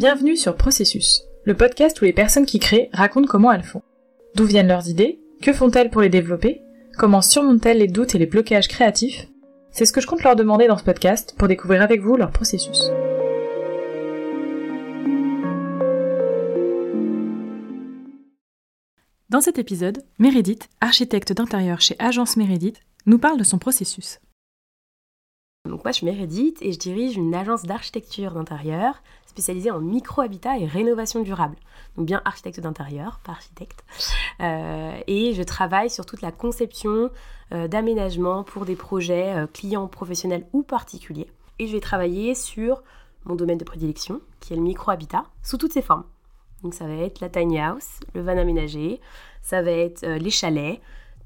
Bienvenue sur Processus, le podcast où les personnes qui créent racontent comment elles font. D'où viennent leurs idées Que font-elles pour les développer Comment surmontent-elles les doutes et les blocages créatifs? C'est ce que je compte leur demander dans ce podcast pour découvrir avec vous leur processus. Dans cet épisode, Meredith, architecte d'intérieur chez Agence Meredith, nous parle de son processus. Donc moi je suis Meredith et je dirige une agence d'architecture d'intérieur spécialisée en micro-habitat et rénovation durable. Donc bien architecte d'intérieur, pas architecte. Euh, et je travaille sur toute la conception euh, d'aménagement pour des projets euh, clients professionnels ou particuliers. Et je vais travailler sur mon domaine de prédilection, qui est le micro-habitat, sous toutes ses formes. Donc ça va être la tiny house, le van aménagé, ça va être les chalets,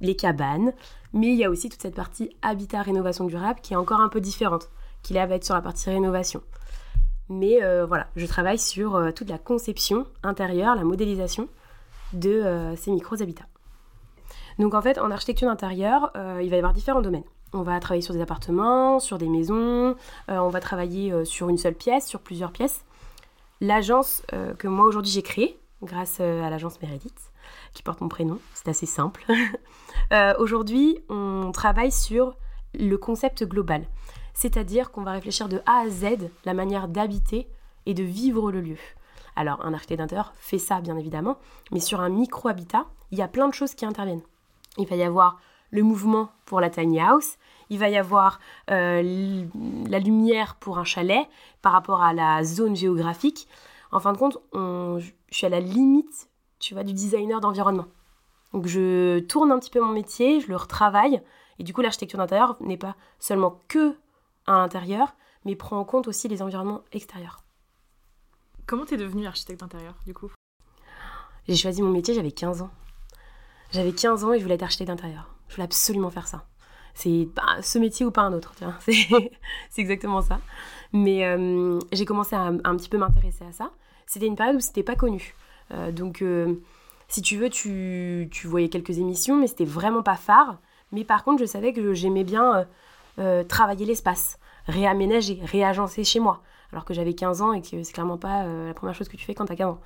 les cabanes, mais il y a aussi toute cette partie habitat rénovation durable qui est encore un peu différente, qui là va être sur la partie rénovation. Mais euh, voilà, je travaille sur euh, toute la conception intérieure, la modélisation de euh, ces micros habitats. Donc en fait, en architecture d'intérieur, il va y avoir différents domaines. On va travailler sur des appartements, sur des maisons, on va travailler sur une seule pièce, sur plusieurs pièces. L'agence que moi aujourd'hui j'ai créée, grâce à l'agence Meredith, qui porte mon prénom, c'est assez simple. aujourd'hui, on travaille sur le concept global c'est-à-dire qu'on va réfléchir de A à Z la manière d'habiter et de vivre le lieu. Alors, un architecte d'intérieur fait ça, bien évidemment, mais sur un micro-habitat, il y a plein de choses qui interviennent. Il va y avoir le mouvement pour la tiny house, il va y avoir euh, la lumière pour un chalet par rapport à la zone géographique. En fin de compte, je suis à la limite, tu vois, du designer d'environnement. Donc je tourne un petit peu mon métier, je le retravaille, et du coup l'architecture d'intérieur n'est pas seulement que à l'intérieur, mais prend en compte aussi les environnements extérieurs. Comment t'es devenue architecte d'intérieur, du coup? J'ai choisi mon métier, j'avais 15 ans. J'avais 15 ans et je voulais être architecte d'intérieur. Je voulais absolument faire ça. C'est ce métier ou pas un autre, c'est exactement ça. Mais euh, j'ai commencé à un petit peu m'intéresser à ça. C'était une période où c'était pas connu. Euh, donc, euh, si tu veux, tu, tu, voyais quelques émissions, mais c'était vraiment pas phare. Mais par contre, je savais que j'aimais bien euh, travailler l'espace, réaménager, réagencer chez moi, alors que j'avais 15 ans et que c'est clairement pas la première chose que tu fais quand tu as 15 ans.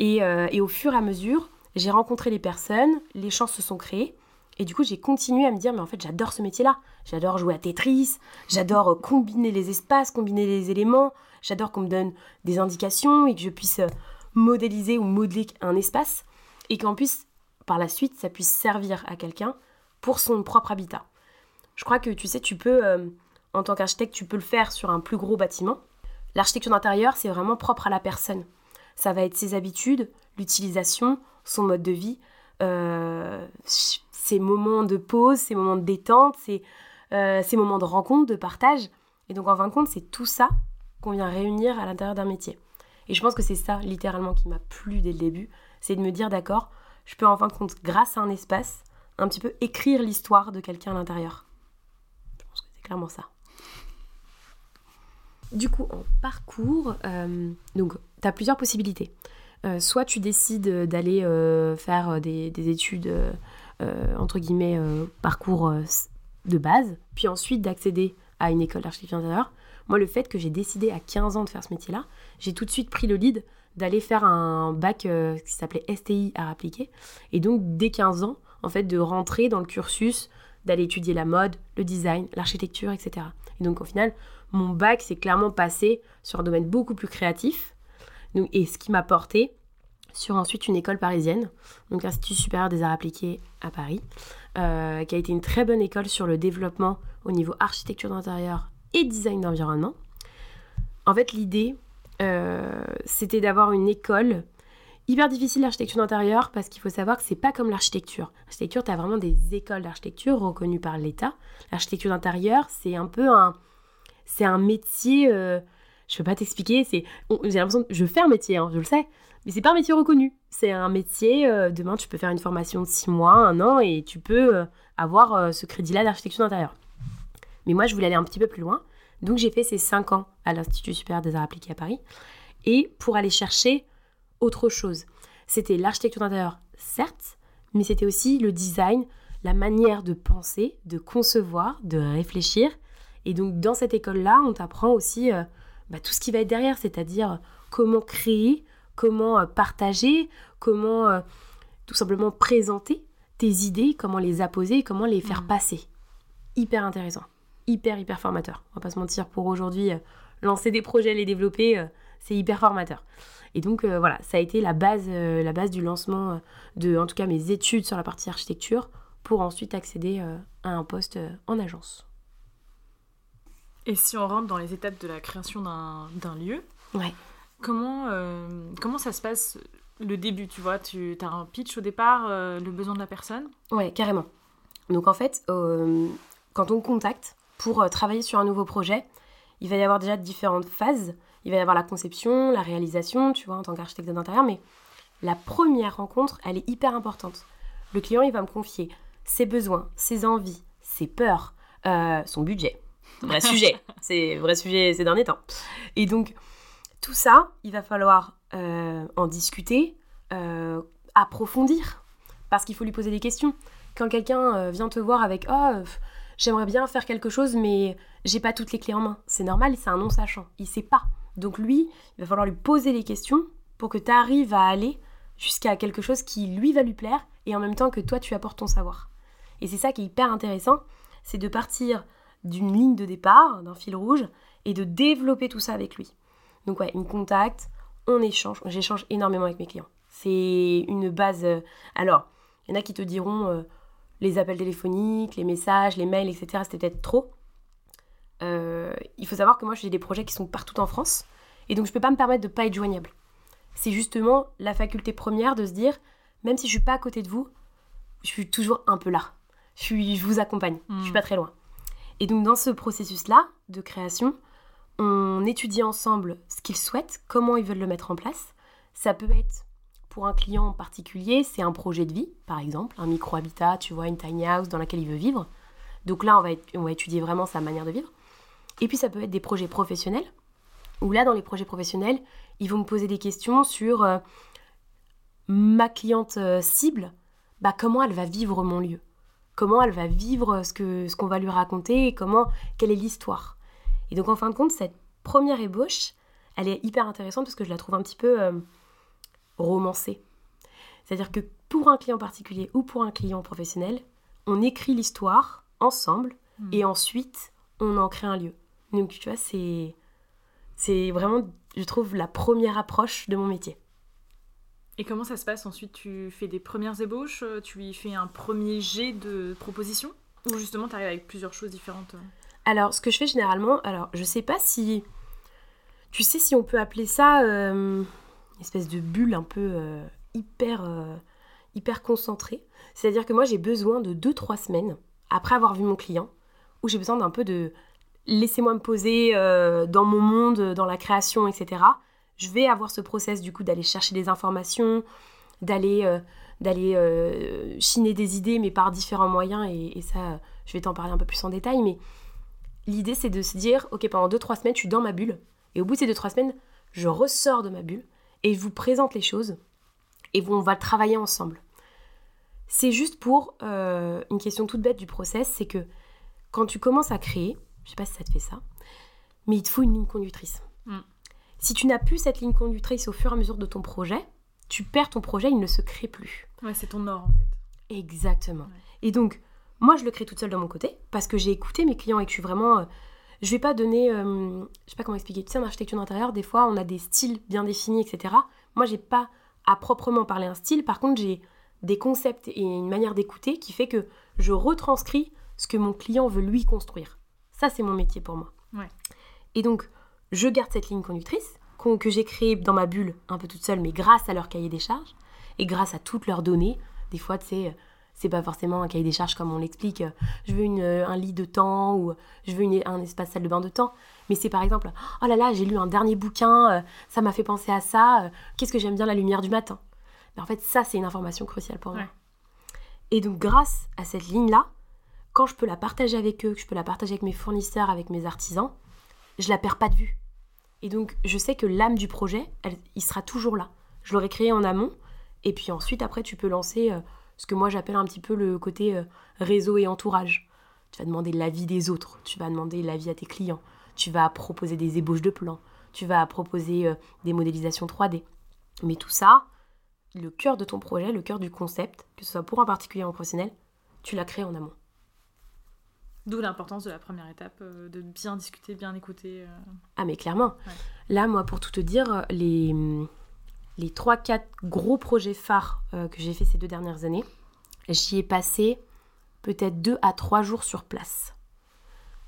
Euh, et, au fur et à mesure, j'ai rencontré les personnes, les chances se sont créées, et du coup j'ai continué à me dire, mais en fait j'adore ce métier-là, j'adore jouer à Tetris, j'adore combiner les espaces, combiner les éléments, j'adore qu'on me donne des indications et que je puisse modéliser ou modeler un espace, et qu'en plus, par la suite, ça puisse servir à quelqu'un pour son propre habitat. Je crois que tu sais, tu peux, euh, en tant qu'architecte, tu peux le faire sur un plus gros bâtiment. L'architecture d'intérieur, c'est vraiment propre à la personne. Ça va être ses habitudes, l'utilisation, son mode de vie, euh, ses moments de pause, ses moments de détente, ses, euh, ses moments de rencontre, de partage. Et donc, en fin de compte, c'est tout ça qu'on vient réunir à l'intérieur d'un métier. Et je pense que c'est ça, littéralement, qui m'a plu dès le début. C'est de me dire, d'accord, je peux en fin de compte, grâce à un espace, un petit peu écrire l'histoire de quelqu'un à l'intérieur clairement ça. Du coup, en parcours, euh, donc tu as plusieurs possibilités. Euh, soit tu décides d'aller euh, faire des, études, entre guillemets, parcours de base, puis ensuite d'accéder à une école d'architecture intérieure. Moi, le fait que j'ai décidé à 15 ans de faire ce métier-là, j'ai tout de suite pris le lead d'aller faire un bac qui s'appelait STI à appliquer. Et donc, dès 15 ans, en fait, de rentrer dans le cursus d'aller étudier la mode, le design, l'architecture, etc. Et donc au final, mon bac s'est clairement passé sur un domaine beaucoup plus créatif, et ce qui m'a porté sur ensuite une école parisienne, donc l'Institut supérieur des arts appliqués à Paris, euh, qui a été une très bonne école sur le développement au niveau architecture d'intérieur et design d'environnement. En fait, l'idée, euh, c'était d'avoir une école hyper difficile l'architecture d'intérieur parce qu'il faut savoir que c'est pas comme l'architecture. L'architecture, tu as vraiment des écoles d'architecture reconnues par l'État. L'architecture d'intérieur, c'est un peu un c'est un métier euh, je peux pas t'expliquer, c'est j'ai l'impression je fais un métier hein, je le sais, mais c'est pas un métier reconnu. C'est un métier euh, demain tu peux faire une formation de six mois, un an et tu peux euh, avoir ce crédit-là d'architecture d'intérieur. Mais moi, je voulais aller un petit peu plus loin. Donc j'ai fait ces cinq ans à l'Institut supérieur des arts appliqués à Paris et pour aller chercher autre chose. C'était l'architecture d'intérieur, certes, mais c'était aussi le design, la manière de penser, de concevoir, de réfléchir Et donc dans cette école-là, on t'apprend aussi euh, bah, tout ce qui va être derrière, c'est-à-dire comment créer, comment euh, partager, comment euh, tout simplement présenter tes idées, comment les apposer, comment les faire Mm. passer. Hyper intéressant, hyper hyper formateur. On va pas se mentir pour aujourd'hui, euh, lancer des projets, les développer, euh, c'est hyper formateur. Et donc euh, voilà, ça a été la base, la base du lancement de, en tout cas, mes études sur la partie architecture pour ensuite accéder à un poste en agence. Et si on rentre dans les étapes de la création d'un d'un lieu, Ouais. comment, comment ça se passe le début Tu vois, tu as un pitch au départ, le besoin de la personne? Ouais, carrément. Donc en fait, quand on contacte pour euh, travailler sur un nouveau projet, il va y avoir déjà différentes phases. Il va y avoir la conception, la réalisation, tu vois, en tant qu'architecte d'intérieur, mais la première rencontre, elle est hyper importante. Le client, il va me confier ses besoins, ses envies, ses peurs, euh, son budget. Vrai sujet, c'est vrai sujet ces derniers temps. Et donc, tout ça, il va falloir euh, en discuter, euh, approfondir, parce qu'il faut lui poser des questions. Quand quelqu'un vient te voir avec Oh, j'aimerais bien faire quelque chose, mais j'ai pas toutes les clés en main, c'est normal, c'est un non-sachant, il sait pas. Donc, lui, il va falloir lui poser les questions pour que tu arrives à aller jusqu'à quelque chose qui lui va lui plaire et en même temps que toi, tu apportes ton savoir. Et c'est ça qui est hyper intéressant, c'est de partir d'une ligne de départ, d'un fil rouge, et de développer tout ça avec lui. Donc ouais, il me contacte, on échange, j'échange énormément avec mes clients. C'est une base. euh, Alors, il y en a qui te diront euh, les appels téléphoniques, les messages, les mails, etc. C'était peut-être trop. Euh, il faut savoir que moi, j'ai des projets qui sont partout en France, et donc je peux pas me permettre de pas être joignable. C'est justement la faculté première de se dire, même si je suis pas à côté de vous, je suis toujours un peu là. Je, suis, je vous accompagne, je suis Mm. pas très loin. Et donc dans ce processus-là de création, on étudie ensemble ce qu'ils souhaitent, comment ils veulent le mettre en place. Ça peut être pour un client en particulier, c'est un projet de vie, par exemple, un micro-habitat, tu vois, une tiny house dans laquelle il veut vivre. Donc là, on va, on va étudier vraiment sa manière de vivre. Et puis ça peut être des projets professionnels, où là, dans les projets professionnels, ils vont me poser des questions sur euh, ma cliente euh, cible, bah, comment elle va vivre mon lieu? Comment elle va vivre ce que ce qu'on va lui raconter et comment quelle est l'histoire? Et donc en fin de compte, cette première ébauche, elle est hyper intéressante parce que je la trouve un petit peu euh, romancée. C'est-à-dire que pour un client particulier ou pour un client professionnel, on écrit l'histoire ensemble Mm. et ensuite on en crée un lieu. Donc tu vois, c'est c'est vraiment, je trouve, la première approche de mon métier. Et comment ça se passe ensuite? Tu fais des premières ébauches euh, Tu lui fais un premier jet de propositions? Ou justement, tu arrives avec plusieurs choses différentes euh? Alors, ce que je fais généralement, alors je sais pas si. Tu sais si on peut appeler ça euh, une espèce de bulle un peu euh, hyper, euh, hyper concentrée. C'est-à-dire que moi j'ai besoin de 2-3 semaines après avoir vu mon client où j'ai besoin d'un peu de. Laissez-moi me poser euh, dans mon monde, dans la création, etc. Je vais avoir ce process du coup d'aller chercher des informations, d'aller d'aller chiner des idées, mais par différents moyens. Et, et ça, je vais t'en parler un peu plus en détail. Mais l'idée, c'est de se dire, ok, pendant 2-3 semaines, je suis dans ma bulle. Et au bout de ces 2-3 semaines, je ressors de ma bulle et je vous présente les choses. Et on va travailler ensemble. C'est juste pour euh, une question toute bête du process, c'est que quand tu commences à créer, je sais pas si ça te fait ça, mais il te faut une ligne conductrice. Mm. Si tu n'as plus cette ligne conductrice au fur et à mesure de ton projet, tu perds ton projet, il ne se crée plus. Ouais, c'est ton or en fait. Exactement. Ouais. Et donc, moi, je le crée toute seule de mon côté parce que j'ai écouté mes clients et que je suis vraiment. Je vais pas donner. euh, je sais pas comment expliquer. Tu sais, en architecture d'intérieur, des fois, on a des styles bien définis, etc. Moi, j'ai pas à proprement parler un style. Par contre, j'ai des concepts et une manière d'écouter qui fait que je retranscris ce que mon client veut lui construire. Ça, c'est mon métier pour moi. Ouais. Et donc, je garde cette ligne conductrice que j'ai créée dans ma bulle un peu toute seule, mais grâce à leur cahier des charges et grâce à toutes leurs données. Des fois, tu sais, c'est pas forcément un cahier des charges comme on l'explique. euh, Je veux une, euh, un lit de temps ou je veux une- un espace salle de bain de temps. Mais c'est par exemple, oh là là, j'ai lu un dernier bouquin, euh, ça m'a fait penser à ça. Qu'est-ce que j'aime bien la lumière du matin Mais en fait, ça, c'est une information cruciale pour moi. Et donc, grâce à cette ligne-là, quand je peux la partager avec eux, que je peux la partager avec mes fournisseurs, avec mes artisans, je la perds pas de vue. Et donc, je sais que l'âme du projet, elle- il sera toujours là. Je l'aurai créé en amont. Et puis ensuite, après, tu peux lancer ce que moi j'appelle un petit peu le côté euh, réseau et entourage. tu vas demander l'avis des autres, tu vas demander l'avis à tes clients, tu vas proposer des ébauches de plans, tu vas proposer euh, des modélisations 3D. Mais tout ça, le cœur de ton projet, le cœur du concept, que ce soit pour un particulier ou un professionnel, tu l'as créé en amont. D'où l'importance de la première étape, euh, de bien discuter, bien écouter. Ah mais clairement. Ouais. Là, moi, pour tout te dire, les, les 3-4 gros projets phares euh, que j'ai fait ces deux dernières années, j'y ai passé peut-être 2 à 3 jours sur place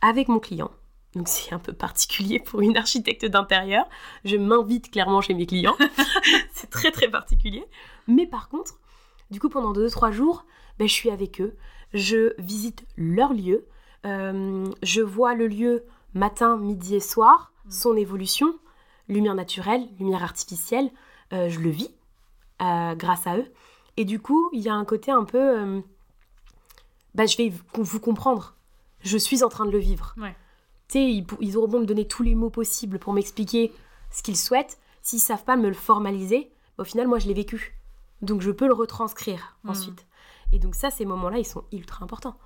avec mon client. Donc c'est un peu particulier pour une architecte d'intérieur. Je m'invite clairement chez mes clients. c'est très très particulier. Mais par contre, du coup pendant 2-3 jours, ben, je suis avec eux. Je visite leur lieu. Euh, je vois le lieu matin, midi et soir, son évolution, lumière naturelle, lumière artificielle. Euh, je le vis euh, grâce à eux. Et du coup, il y a un côté un peu... euh, bah, je vais vous comprendre. Je suis en train de le vivre. Ouais. Tu sais, ils, ils auront beau me donner tous les mots possibles pour m'expliquer ce qu'ils souhaitent. S'ils savent pas me le formaliser, au final, moi, je l'ai vécu. Donc, je peux le retranscrire Mhm. ensuite. Et donc, ça, ces moments-là, ils sont ultra importants.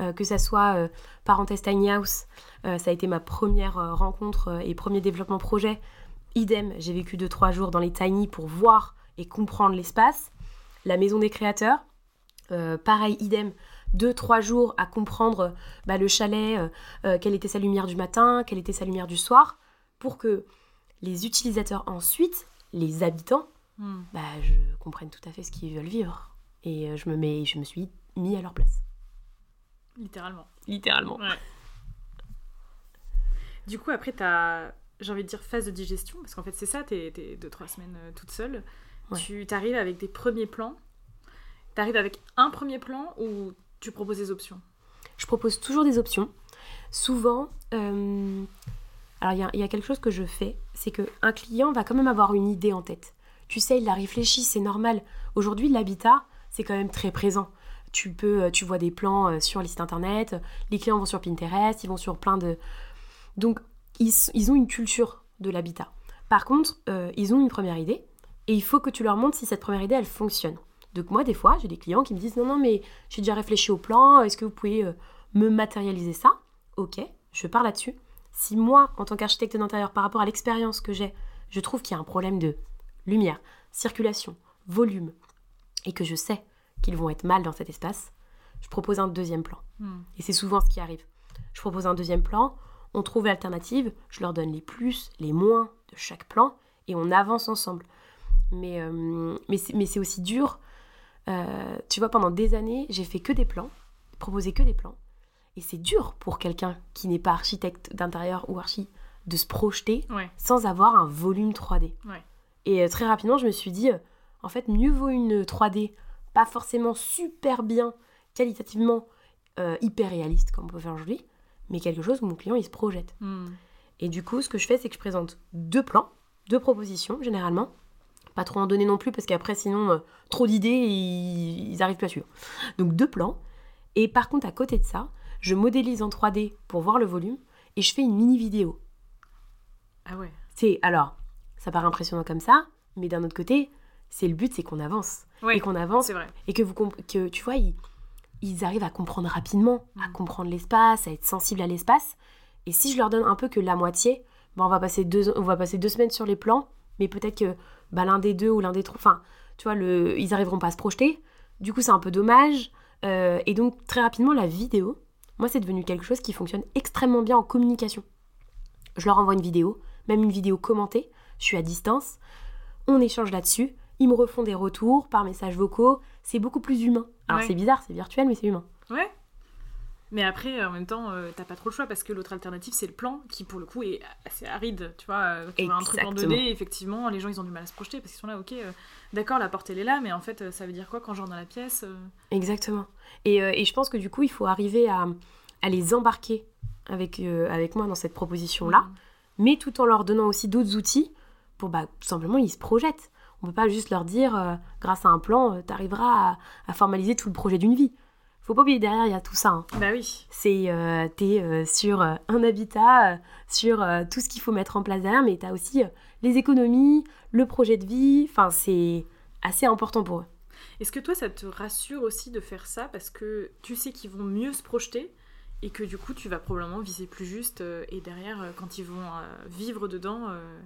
Euh, que ça soit euh, parenthèse Tiny House, euh, ça a été ma première rencontre et premier développement projet. Idem, j'ai vécu 2-3 jours dans les Tiny pour voir et comprendre l'espace. La maison des créateurs, euh, pareil, idem, 2-3 jours à comprendre bah, le chalet, euh, euh, quelle était sa lumière du matin, quelle était sa lumière du soir, pour que les utilisateurs ensuite, les habitants, Hmm. bah, je comprenne tout à fait ce qu'ils veulent vivre. Et euh, je, me mets, je me suis mis à leur place, Littéralement. littéralement. Ouais. Du coup, après, t'as, j'ai envie de dire, phase de digestion, parce qu'en fait, c'est ça, t'es, t'es deux, trois semaines euh, toute seule. Ouais. Tu t'arrives avec des premiers plans. T'arrives avec un premier plan ou tu proposes des options? Je propose toujours des options. Souvent, euh, alors il y a- il y, a quelque chose que je fais, c'est qu'un client va quand même avoir une idée en tête. Tu sais, il la réfléchit, c'est normal. Aujourd'hui, l'habitat, c'est quand même très présent. Tu peux, euh, tu vois des plans euh, sur les sites internet, les clients vont sur Pinterest, ils vont sur plein de... Donc, ils, ont une culture de l'habitat. Par contre, euh, ils ont une première idée, et il faut que tu leur montres si cette première idée, elle fonctionne. Donc moi, des fois, j'ai des clients qui me disent, non, non, mais j'ai déjà réfléchi au plan, est-ce que vous pouvez euh, me matérialiser ça? Ok, je pars là-dessus. Si moi, en tant qu'architecte d'intérieur, par rapport à l'expérience que j'ai, je trouve qu'il y a un problème de lumière, circulation, volume, et que je sais qu'ils vont être mal dans cet espace, je propose un deuxième plan. Hmm. Et c'est souvent ce qui arrive. Je propose un deuxième plan, on trouve l'alternative, je leur donne les plus, les moins de chaque plan, et on avance ensemble. Mais, euh, mais c'est aussi dur. Euh, tu vois, pendant des années, j'ai fait que des plans, proposé que des plans. Et c'est dur pour quelqu'un qui n'est pas architecte d'intérieur ou archi de se projeter Ouais, sans avoir un volume 3D. ouais. Et euh, très rapidement, je me suis dit, en fait, mieux vaut une 3D, pas forcément super bien, qualitativement euh, hyper réaliste comme on peut faire aujourd'hui, mais quelque chose où mon client il se projette. Hmm. Et du coup, ce que je fais, c'est que je présente deux plans, deux propositions généralement. Pas trop en donner non plus parce qu'après, sinon, euh, trop d'idées, ils, ils arrivent plus à suivre. Donc deux plans. Et par contre, à côté de ça, je modélise en 3D pour voir le volume et je fais une mini vidéo. Ah ouais. C'est alors, ça paraît impressionnant comme ça, mais d'un autre côté, c'est le but, c'est qu'on avance Ouais, et qu'on avance c'est vrai. et que vous que tu vois, ils, ils arrivent à comprendre rapidement, à Mm. comprendre l'espace, à être sensibles à l'espace. Et si je leur donne un peu que la moitié, ben on va passer deux, on va passer deux semaines sur les plans, mais peut-être que bah, l'un des deux ou l'un des trois, enfin, tu vois, le, ils arriveront pas à se projeter. Du coup, c'est un peu dommage. Euh, et donc très rapidement, la vidéo, moi, c'est devenu quelque chose qui fonctionne extrêmement bien en communication. Je leur envoie une vidéo, même une vidéo commentée. Je suis à distance. On échange là-dessus. Ils me refont des retours par messages vocaux. C'est beaucoup plus humain. Alors Ouais. c'est bizarre, c'est virtuel, mais c'est humain. Ouais. Mais après, en même temps, euh, t'as pas trop le choix parce que l'autre alternative, c'est le plan qui, pour le coup, est assez aride. Tu vois, euh, tu vois un truc en 2D, Exactement. effectivement, les gens ils ont du mal à se projeter parce qu'ils sont là, ok, euh, d'accord, la porte elle est là, mais en fait, ça veut dire quoi quand je rentre dans la pièce euh, Exactement. Et, et je pense que du coup, il faut arriver à, à les embarquer avec, avec moi dans cette proposition-là, mais tout en leur donnant aussi d'autres outils pour bah, tout simplement ils se projettent. On peut pas juste leur dire, euh, grâce à un plan, tu arriveras à, à formaliser tout le projet d'une vie. Faut pas oublier derrière, il y a tout ça. hein. Bah oui. C'est, euh, t'es euh, sur euh, un habitat, euh, sur euh, tout ce qu'il faut mettre en place derrière, mais t'as aussi euh, les économies, le projet de vie. Enfin, c'est assez important pour eux. Est-ce que toi, ça te rassure aussi de faire ça parce que tu sais qu'ils vont mieux se projeter et que du coup tu vas probablement viser plus juste euh, et derrière euh, quand ils vont euh, vivre dedans euh,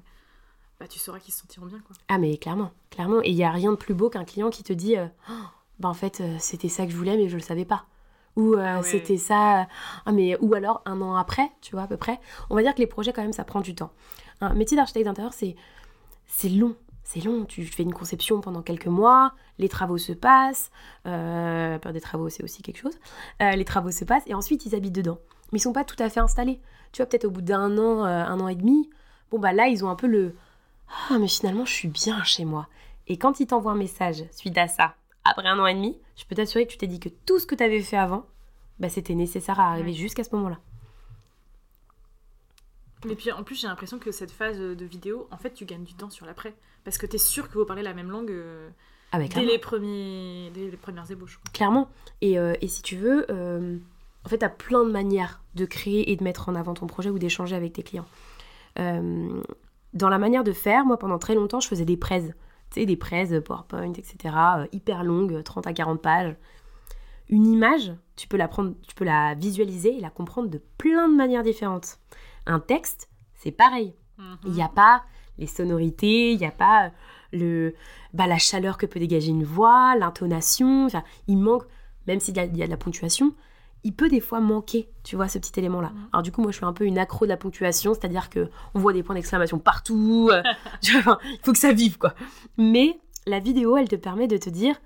bah tu sauras qu'ils se sentiront bien quoi. Ah mais clairement, clairement. Et il n'y a rien de plus beau qu'un client qui te dit euh, Oh, bah en fait euh, c'était ça que je voulais mais je le savais pas. Ou euh, Ah ouais. c'était ça. ah, mais ou alors un an après, tu vois à peu près. On va dire que les projets quand même ça prend du temps. Un métier d'architecte d'intérieur c'est c'est long. C'est long, tu fais une conception pendant quelques mois, les travaux se passent, la période des travaux c'est aussi quelque chose, les travaux se passent et ensuite ils habitent dedans. Mais ils sont pas tout à fait installés. Tu vois, peut-être au bout d'un an, un an et demi, bon bah là ils ont un peu le ah, mais finalement, je suis bien chez moi. Et quand il t'envoie un message suite à ça, après un an et demi, je peux t'assurer que tu t'es dit que tout ce que tu avais fait avant, bah, c'était nécessaire à arriver Ouais. jusqu'à ce moment-là. Et puis en plus j'ai l'impression que cette phase de vidéo en fait tu gagnes du temps sur l'après parce que tu es sûr que vous parlez la même langue euh, Ah, mais dès les premiers dès les premières ébauches. Clairement. Et, euh, et si tu veux, euh, en fait, tu as plein de manières de créer et de mettre en avant ton projet ou d'échanger avec tes clients. Euh, dans la manière de faire, moi, pendant très longtemps, je faisais des prêts. Tu sais, des prêts PowerPoint, etc., euh, hyper longues, 30 à 40 pages. Une image, tu peux la prendre, tu peux la visualiser et la comprendre de plein de manières différentes. Un texte, c'est pareil. Il n'y a pas les sonorités, il n'y a pas euh, le, bah, la chaleur que peut dégager une voix, l'intonation. Enfin, il manque, même s'il y, y a de la ponctuation, il peut des fois manquer, tu vois, ce petit élément-là. Mhm. Alors du coup, moi, je suis un peu une accro de la ponctuation, c'est-à-dire que on voit des points d'exclamation partout. euh, enfin, il faut que ça vive, quoi. Mais la vidéo, elle te permet de te dire,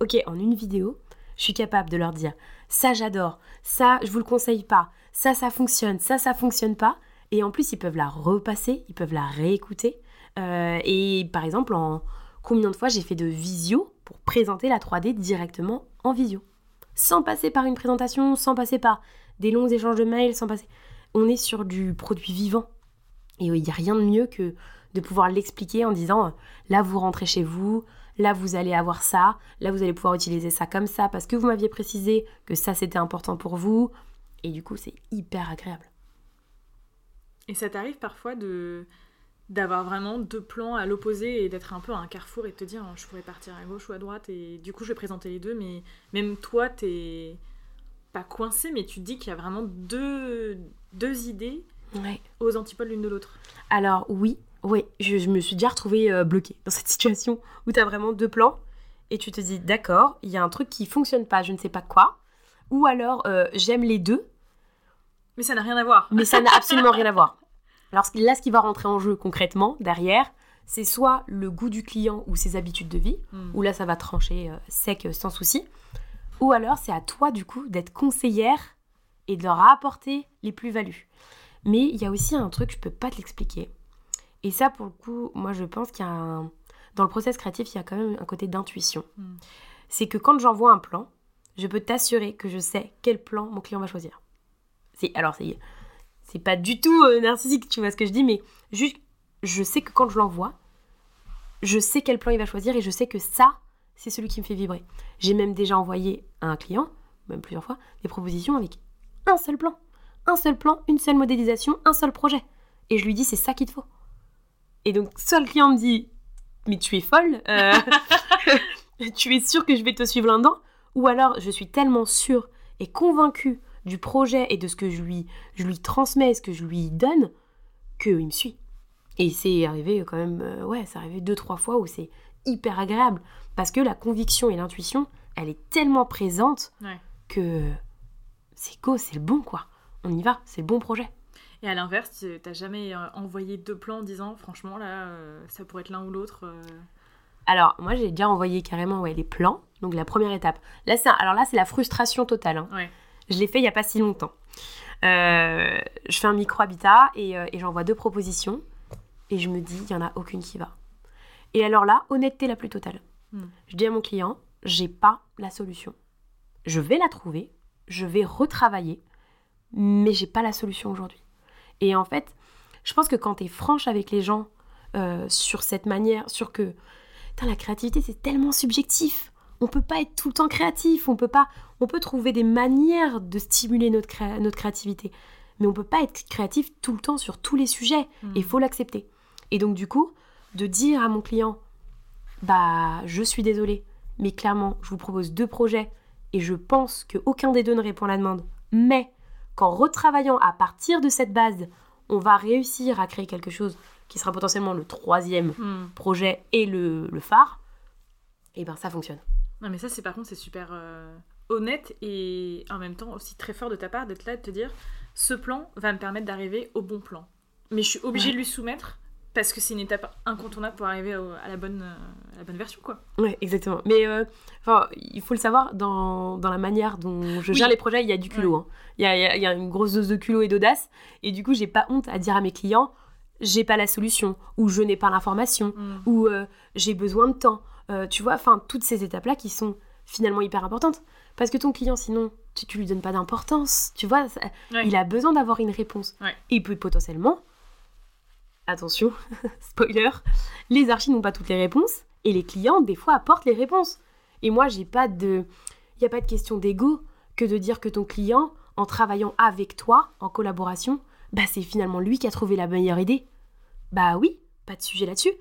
ok, en une vidéo, je suis capable de leur dire, ça j'adore, ça je vous le conseille pas, ça ça fonctionne, ça ça fonctionne pas. Et en plus, ils peuvent la repasser, ils peuvent la réécouter. Euh, et par exemple, en combien de fois j'ai fait de visio pour présenter la 3D directement en visio Sans passer par une présentation, sans passer par des longs échanges de mails, sans passer. On est sur du produit vivant. Et il n'y a rien de mieux que de pouvoir l'expliquer en disant euh, là vous rentrez chez vous, là vous allez avoir ça, là vous allez pouvoir utiliser ça comme ça parce que vous m'aviez précisé que ça c'était important pour vous. Et du coup, c'est hyper agréable. Et ça t'arrive parfois de d'avoir vraiment deux plans à l'opposé et d'être un peu à un carrefour et de te dire je pourrais partir à gauche ou à droite et du coup je vais présenter les deux mais même toi t'es pas coincé mais tu te dis qu'il y a vraiment deux, deux idées Ouais. aux antipodes l'une de l'autre. Alors oui, oui, je, je me suis déjà retrouvée euh, bloquée dans cette situation où tu as vraiment deux plans et tu te dis d'accord, il y a un truc qui fonctionne pas, je ne sais pas quoi, ou alors euh, j'aime les deux, Mais ça n'a rien à voir. mais ça n'a absolument rien à voir. Alors là, ce qui va rentrer en jeu concrètement derrière, c'est soit le goût du client ou ses habitudes de vie, Hmm. où là ça va trancher euh, sec euh, sans souci, ou alors c'est à toi du coup d'être conseillère et de leur apporter les plus-values. Mais il y a aussi un truc, je peux pas te l'expliquer. Et ça, pour le coup, moi je pense qu'il y a un... Dans le process créatif, il y a quand même un côté d'intuition. Mm. C'est que quand j'envoie un plan, je peux t'assurer que je sais quel plan mon client va choisir. C'est alors c'est c'est pas du tout euh, narcissique, tu vois ce que je dis, mais juste je sais que quand je l'envoie, je sais quel plan il va choisir et je sais que ça, c'est celui qui me fait vibrer. J'ai même déjà envoyé à un client, même plusieurs fois, des propositions avec un seul plan. Un seul plan, une seule modélisation, un seul projet. Et je lui dis, c'est ça qu'il te faut. Et donc, soit le client me dit, mais tu es folle, euh, tu es sûr que je vais te suivre là-dedans, ou alors je suis tellement sûre et convaincue du projet et de ce que je lui, je lui transmets, ce que je lui donne, qu'il me suit. Et c'est arrivé quand même, euh, ouais, c'est arrivé deux, trois fois où c'est hyper agréable. Parce que la conviction et l'intuition, elle est tellement présente Ouais. que c'est go, c'est le bon, quoi. On y va, c'est le bon projet. Et à l'inverse, tu- t'as jamais euh, envoyé deux plans en disant franchement là euh, ça pourrait être l'un ou l'autre. euh. Alors, moi, j'ai déjà envoyé carrément ouais, les plans, donc la première étape. Là, c'est alors là, c'est la frustration totale. hein. Ouais. Je l'ai fait il n'y a pas si longtemps. Euh, je fais un micro-habitat et, euh, et j'envoie deux propositions. Et je me dis, il n'y en a aucune qui va. Et alors là, honnêteté la plus totale. Hmm. Je dis à mon client, j'ai pas la solution. Je vais la trouver, je vais retravailler, mais j'ai pas la solution aujourd'hui. Et en fait, je pense que quand tu es franche avec les gens euh, sur cette manière, sur que la créativité c'est tellement subjectif. On peut pas être tout le temps créatif, on peut pas on peut trouver des manières de stimuler notre, créa- notre créativité, mais on peut pas être créatif tout le temps sur tous les sujets Hmm. et il faut l'accepter. Et donc du coup, de dire à mon client bah je suis désolée, mais clairement, je vous propose deux projets et je pense que aucun des deux ne répond à la demande. Mais qu'en retravaillant à partir de cette base, on va réussir à créer quelque chose qui sera potentiellement le troisième Hmm. projet et le, le phare, et ben ça fonctionne. Non, mais ça, c'est par contre, c'est super euh, honnête et en même temps aussi très fort de ta part d'être là, de te dire ce plan va me permettre d'arriver au bon plan. Mais je suis obligée Ouais. de lui soumettre parce que c'est une étape incontournable pour arriver au- à, la bonne, euh, à la bonne version, quoi. Ouais, exactement. Mais euh, il faut le savoir, dans, dans la manière dont je gère Oui. les projets, il y a du culot. hein. Il y, a, il y a- il y a une grosse dose de culot et d'audace. Et du coup, j'ai pas honte à dire à mes clients, j'ai pas la solution, ou je n'ai pas l'information, ou euh, j'ai besoin de temps. Euh, tu vois, enfin, toutes ces étapes-là qui sont finalement hyper importantes. Parce que ton client, sinon, tu, tu lui donnes pas d'importance. Tu vois, ça- Ouais. il a besoin d'avoir une réponse. Ouais. Et il peut potentiellement, attention, spoiler, les archis n'ont pas toutes les réponses et les clients, des fois, apportent les réponses. Et moi, j'ai pas de. Il n'y a pas de question d'ego que de dire que ton client, en travaillant avec toi, en collaboration, bah, c'est finalement lui qui a trouvé la meilleure idée. Bah oui, pas de sujet là-dessus.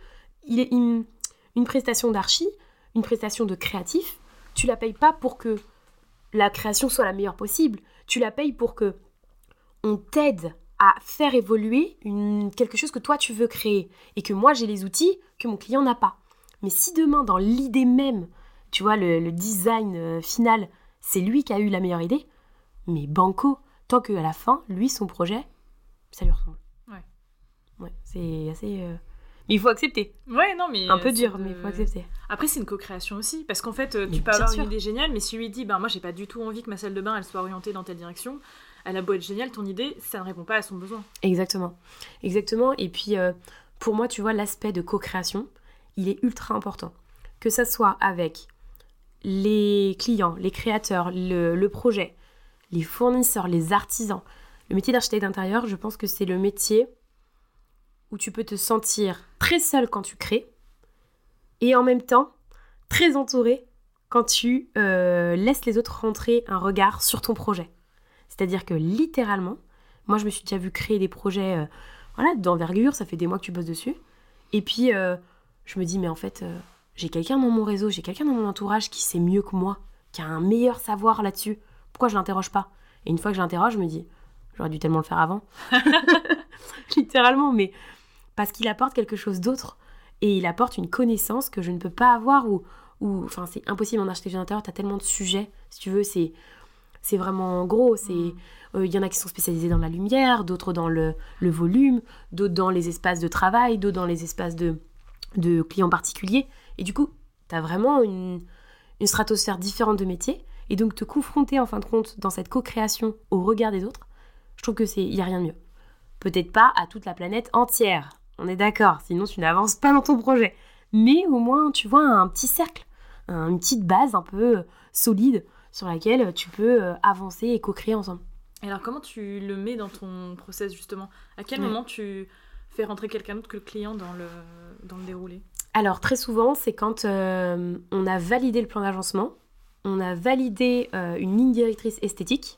Il est une, une prestation d'archi, une prestation de créatif, tu la payes pas pour que la création soit la meilleure possible. Tu la payes pour que on t'aide à faire évoluer une, quelque chose que toi tu veux créer et que moi j'ai les outils que mon client n'a pas. Mais si demain, dans l'idée même, tu vois, le, le design euh, final, c'est lui qui a eu la meilleure idée, mais banco, tant qu'à la fin, lui, son projet, ça lui ressemble. Ouais. Ouais, c'est assez. euh, Mais il faut accepter. Ouais, non, mais. Un peu c'est dur, de- mais il faut accepter. Après, c'est une co-création aussi, parce qu'en fait, euh, Mais tu peux bien avoir sûr. une idée géniale, mais si lui dit, ben moi, j'ai pas du tout envie que ma salle de bain, elle soit orientée dans telle direction, elle a beau être géniale, ton idée, ça ne répond pas à son besoin. Exactement. Exactement. Et puis, euh, pour moi, tu vois, l'aspect de co-création, il est ultra important. Que ça soit avec les clients, les créateurs, le, le projet, les fournisseurs, les artisans. Le métier d'architecte d'intérieur, je pense que c'est le métier où tu peux te sentir très seul quand tu crées et en même temps très entouré quand tu euh, laisses les autres rentrer un regard sur ton projet. C'est-à-dire que littéralement, moi je me suis déjà vu créer des projets euh, voilà, d'envergure, ça fait des mois que tu bosses dessus. Et puis euh, je me dis, mais en fait, j'ai quelqu'un dans mon réseau, j'ai quelqu'un dans mon entourage qui sait mieux que moi, qui a un meilleur savoir là-dessus. Pourquoi je l'interroge pas? Et une fois que je l'interroge, je me dis, j'aurais dû tellement le faire avant. Littéralement, mais parce qu'il apporte quelque chose d'autre. Et il apporte une connaissance que je ne peux pas avoir ou, ou enfin c'est impossible en architecture d'intérieur, tu as tellement de sujets, si tu veux, c'est c'est vraiment gros, c'est Mm. euh, il y en a qui sont spécialisés dans la lumière, d'autres dans le, le volume, d'autres dans les espaces de travail, d'autres dans les espaces de, de clients particuliers. Et du coup, tu as vraiment une, une stratosphère différente de métiers. Et donc, te confronter en fin de compte dans cette co-création au regard des autres, je trouve que c'est il y a rien de mieux. Peut-être pas à toute la planète entière, on est d'accord, sinon tu n'avances pas dans ton projet. Mais au moins, tu vois, un petit cercle, un- une petite base un peu euh, solide sur laquelle tu peux euh, avancer et co-créer ensemble. Alors, comment tu le mets dans ton process, justement? À quel Ouais. moment tu fais rentrer quelqu'un d'autre que le client dans le, dans le déroulé? Alors très souvent, c'est quand euh, on a validé le plan d'agencement, on a validé euh, une ligne directrice esthétique,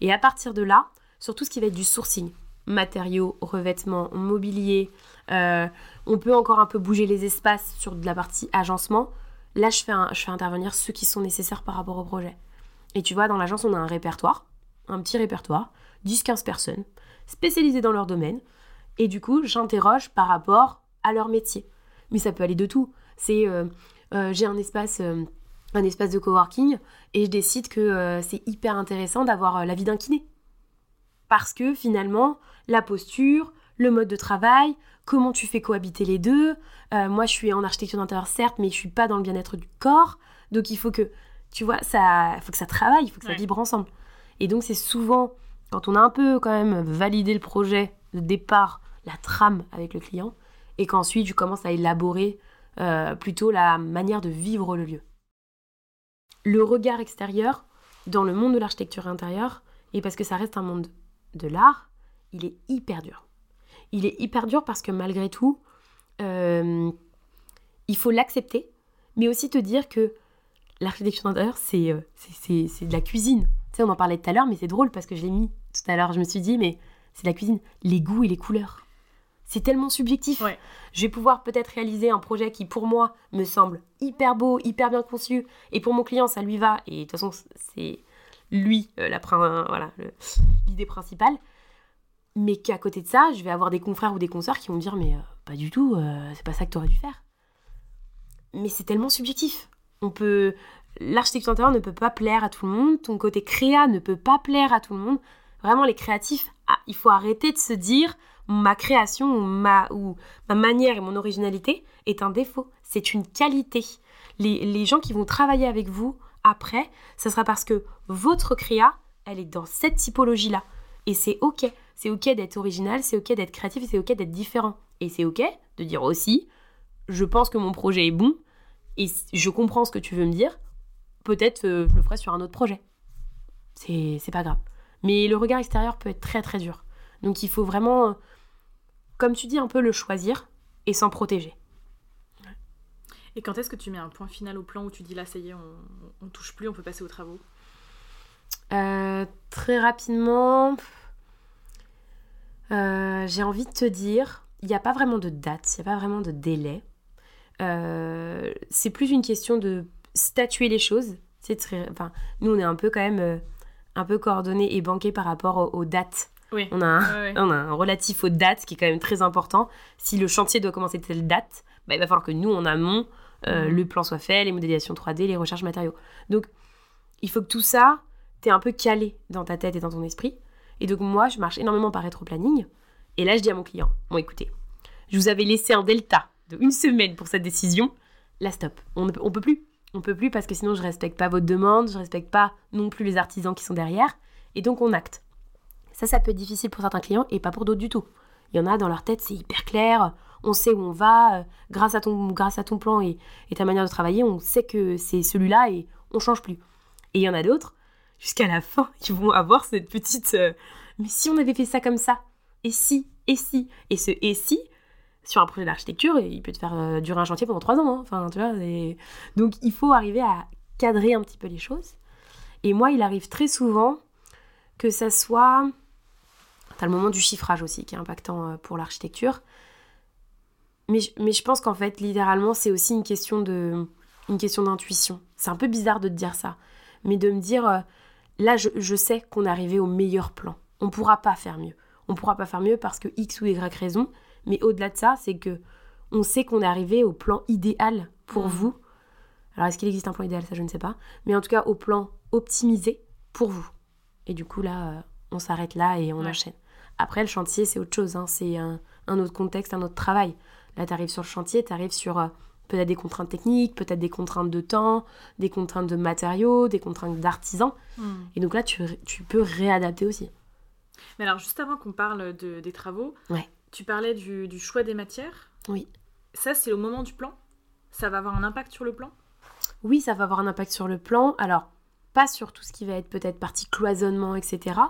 et à partir de là, sur tout ce qui va être du sourcing, matériaux, revêtements, mobilier, euh, on peut encore un peu bouger les espaces sur de la partie agencement. Là, je fais, je fais intervenir ceux qui sont nécessaires par rapport au projet. Et tu vois, dans l'agence, on a un répertoire, un petit répertoire, 10-15 personnes, spécialisées dans leur domaine, et du coup, j'interroge par rapport à leur métier mais ça peut aller de tout. C'est euh, euh, j'ai un espace un espace de coworking et je décide que c'est hyper intéressant d'avoir euh, l'avis d'un kiné. Parce que finalement, la posture, le mode de travail, comment tu fais cohabiter les deux. euh, moi, je suis en architecture d'intérieur certes, mais je suis pas dans le bien-être du corps, donc il faut que tu vois ça, faut que ça travaille, il faut que ça vibre ensemble. Et donc c'est souvent quand on a un peu quand même validé le projet de départ, la trame avec le client, et qu'ensuite je commence à élaborer euh, plutôt la manière de vivre le lieu. Le regard extérieur dans le monde de l'architecture intérieure, et parce que ça reste un monde de l'art, il est hyper dur. Il est hyper dur parce que malgré tout, euh, il faut l'accepter, mais aussi te dire que l'architecture d'intérieur, c'est euh, c'est- c'est- c'est de la cuisine. Tu sais, on en parlait tout à l'heure, mais c'est drôle parce que je l'ai mis tout à l'heure. Je me suis dit, mais c'est de la cuisine. Les goûts et les couleurs. C'est tellement subjectif. Ouais. Je vais pouvoir peut-être réaliser un projet qui, pour moi, me semble hyper beau, hyper bien conçu, et pour mon client, ça lui va. Et de toute façon, c'est lui, la, voilà, l'idée principale. Mais qu'à côté de ça, je vais avoir des confrères ou des consoeurs qui vont me dire Mais pas du tout, c'est pas ça que tu aurais dû faire. Mais c'est tellement subjectif. On peut. L'architecture intérieure ne peut pas plaire à tout le monde, ton côté créa ne peut pas plaire à tout le monde. Vraiment, les créatifs, ah, il faut arrêter de se dire ma création ou ma, ou ma manière et mon originalité est un défaut. C'est une qualité. Les, les, gens qui vont travailler avec vous après, ce sera parce que votre créa, elle est dans cette typologie-là. Et c'est OK. C'est OK d'être original, c'est OK d'être créatif, c'est OK d'être différent. Et c'est OK de dire aussi, je pense que mon projet est bon et je comprends ce que tu veux me dire. Peut-être euh, je le ferai sur un autre projet. C'est pas grave. Mais le regard extérieur peut être très très dur. Donc il faut vraiment comme tu dis, un peu le choisir et s'en protéger. Et quand est-ce que tu mets un point final au plan où tu dis là, ça y est, on, on touche plus, on peut passer aux travaux? Euh, Très rapidement, euh, j'ai envie de te dire, il n'y a pas vraiment de date, il n'y a pas vraiment de délai. Euh, c'est plus une question de statuer les choses. C'est très, enfin, nous, on est un peu quand même un peu coordonnés et banqués par rapport aux dates on, a un, on, a un, relatif aux dates qui est quand même très important. Si le chantier doit commencer telle date, bah, il va falloir que nous, en amont, euh, mhm. le plan soit fait, les modélisations 3D, les recherches matériaux. Donc, il faut que tout ça, t'es un peu calé dans ta tête et dans ton esprit. Et donc, moi, je marche énormément par rétro-planning. Et là, je dis à mon client, bon, écoutez, je vous avais laissé un delta de une semaine pour cette décision. Là, stop. On ne peut plus. On peut plus parce que sinon, je respecte pas votre demande, je respecte pas non plus les artisans qui sont derrière. Et donc, on acte. Ça, ça peut être difficile pour certains clients et pas pour d'autres du tout. Il y en a dans leur tête, c'est hyper clair, on sait où on va, grâce à ton, plan et, ta manière de travailler, on sait que c'est celui-là et on change plus. Et il y en a d'autres, jusqu'à la fin, qui vont avoir cette petite euh, mais si on avait fait ça comme ça, et si, et si, et ce et si, sur un projet d'architecture, il peut te faire euh, durer un chantier pendant trois ans. Hein. Enfin, tu vois, Donc il faut arriver à cadrer un petit peu les choses. Et moi, il arrive très souvent que ça soit T'as le moment du chiffrage aussi qui est impactant euh, pour l'architecture. Mais, mais je pense qu'en fait, littéralement, c'est aussi une question de une question d'intuition. C'est un peu bizarre de te dire ça, mais de me dire là, je, sais qu'on est arrivé au meilleur plan. On ne pourra pas faire mieux. On ne pourra pas faire mieux parce que X ou Y raison. Mais au-delà de ça, c'est que on sait qu'on est arrivé au plan idéal pour mmh. vous. Alors, est-ce qu'il existe un plan idéal? Ça, je ne sais pas. Mais en tout cas, au plan optimisé pour vous. Et du coup, là, euh, on s'arrête là et on enchaîne. Après, le chantier, c'est autre chose. Hein. C'est un, autre contexte, un autre travail. Là, tu arrives sur le chantier, tu arrives sur euh, peut-être des contraintes techniques, peut-être des contraintes de temps, des contraintes de matériaux, des contraintes d'artisans. Hmm. Et donc là, tu, peux réadapter aussi. Mais alors, juste avant qu'on parle de, des travaux, tu parlais du, du, choix des matières. Oui. Ça, c'est au moment du plan? Ça va avoir un impact sur le plan? Oui, ça va avoir un impact sur le plan. Alors, pas sur tout ce qui va être peut-être partie cloisonnement, etc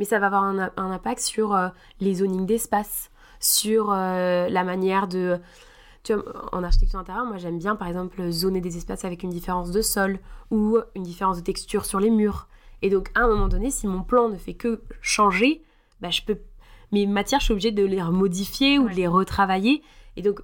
mais ça va avoir un, impact sur euh, les zonings d'espace, sur euh, la manière de... Tu vois, en architecture intérieure, moi j'aime bien par exemple zoner des espaces avec une différence de sol ou une différence de texture sur les murs. Et donc à un moment donné, si mon plan ne fait que changer, bah, je peux mes matières, je suis obligée de les modifier ou de les retravailler. Et donc,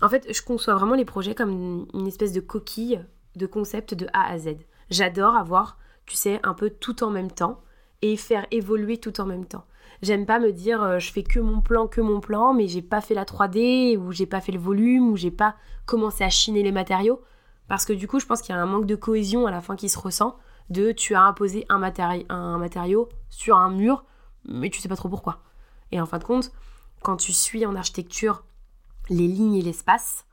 en fait, je conçois vraiment les projets comme une espèce de coquille de concept de A à Z. J'adore avoir, tu sais, un peu tout en même temps et faire évoluer tout en même temps. J'aime pas me dire euh, je fais que mon plan, que mon plan, mais j'ai pas fait la 3D ou j'ai pas fait le volume ou j'ai pas commencé à chiner les matériaux parce que du coup, je pense qu'il y a un manque de cohésion à la fin qui se ressent de tu as imposé un, un matériau sur un mur mais tu sais pas trop pourquoi. Et en fin de compte, quand tu suis en architecture les lignes et l'espace,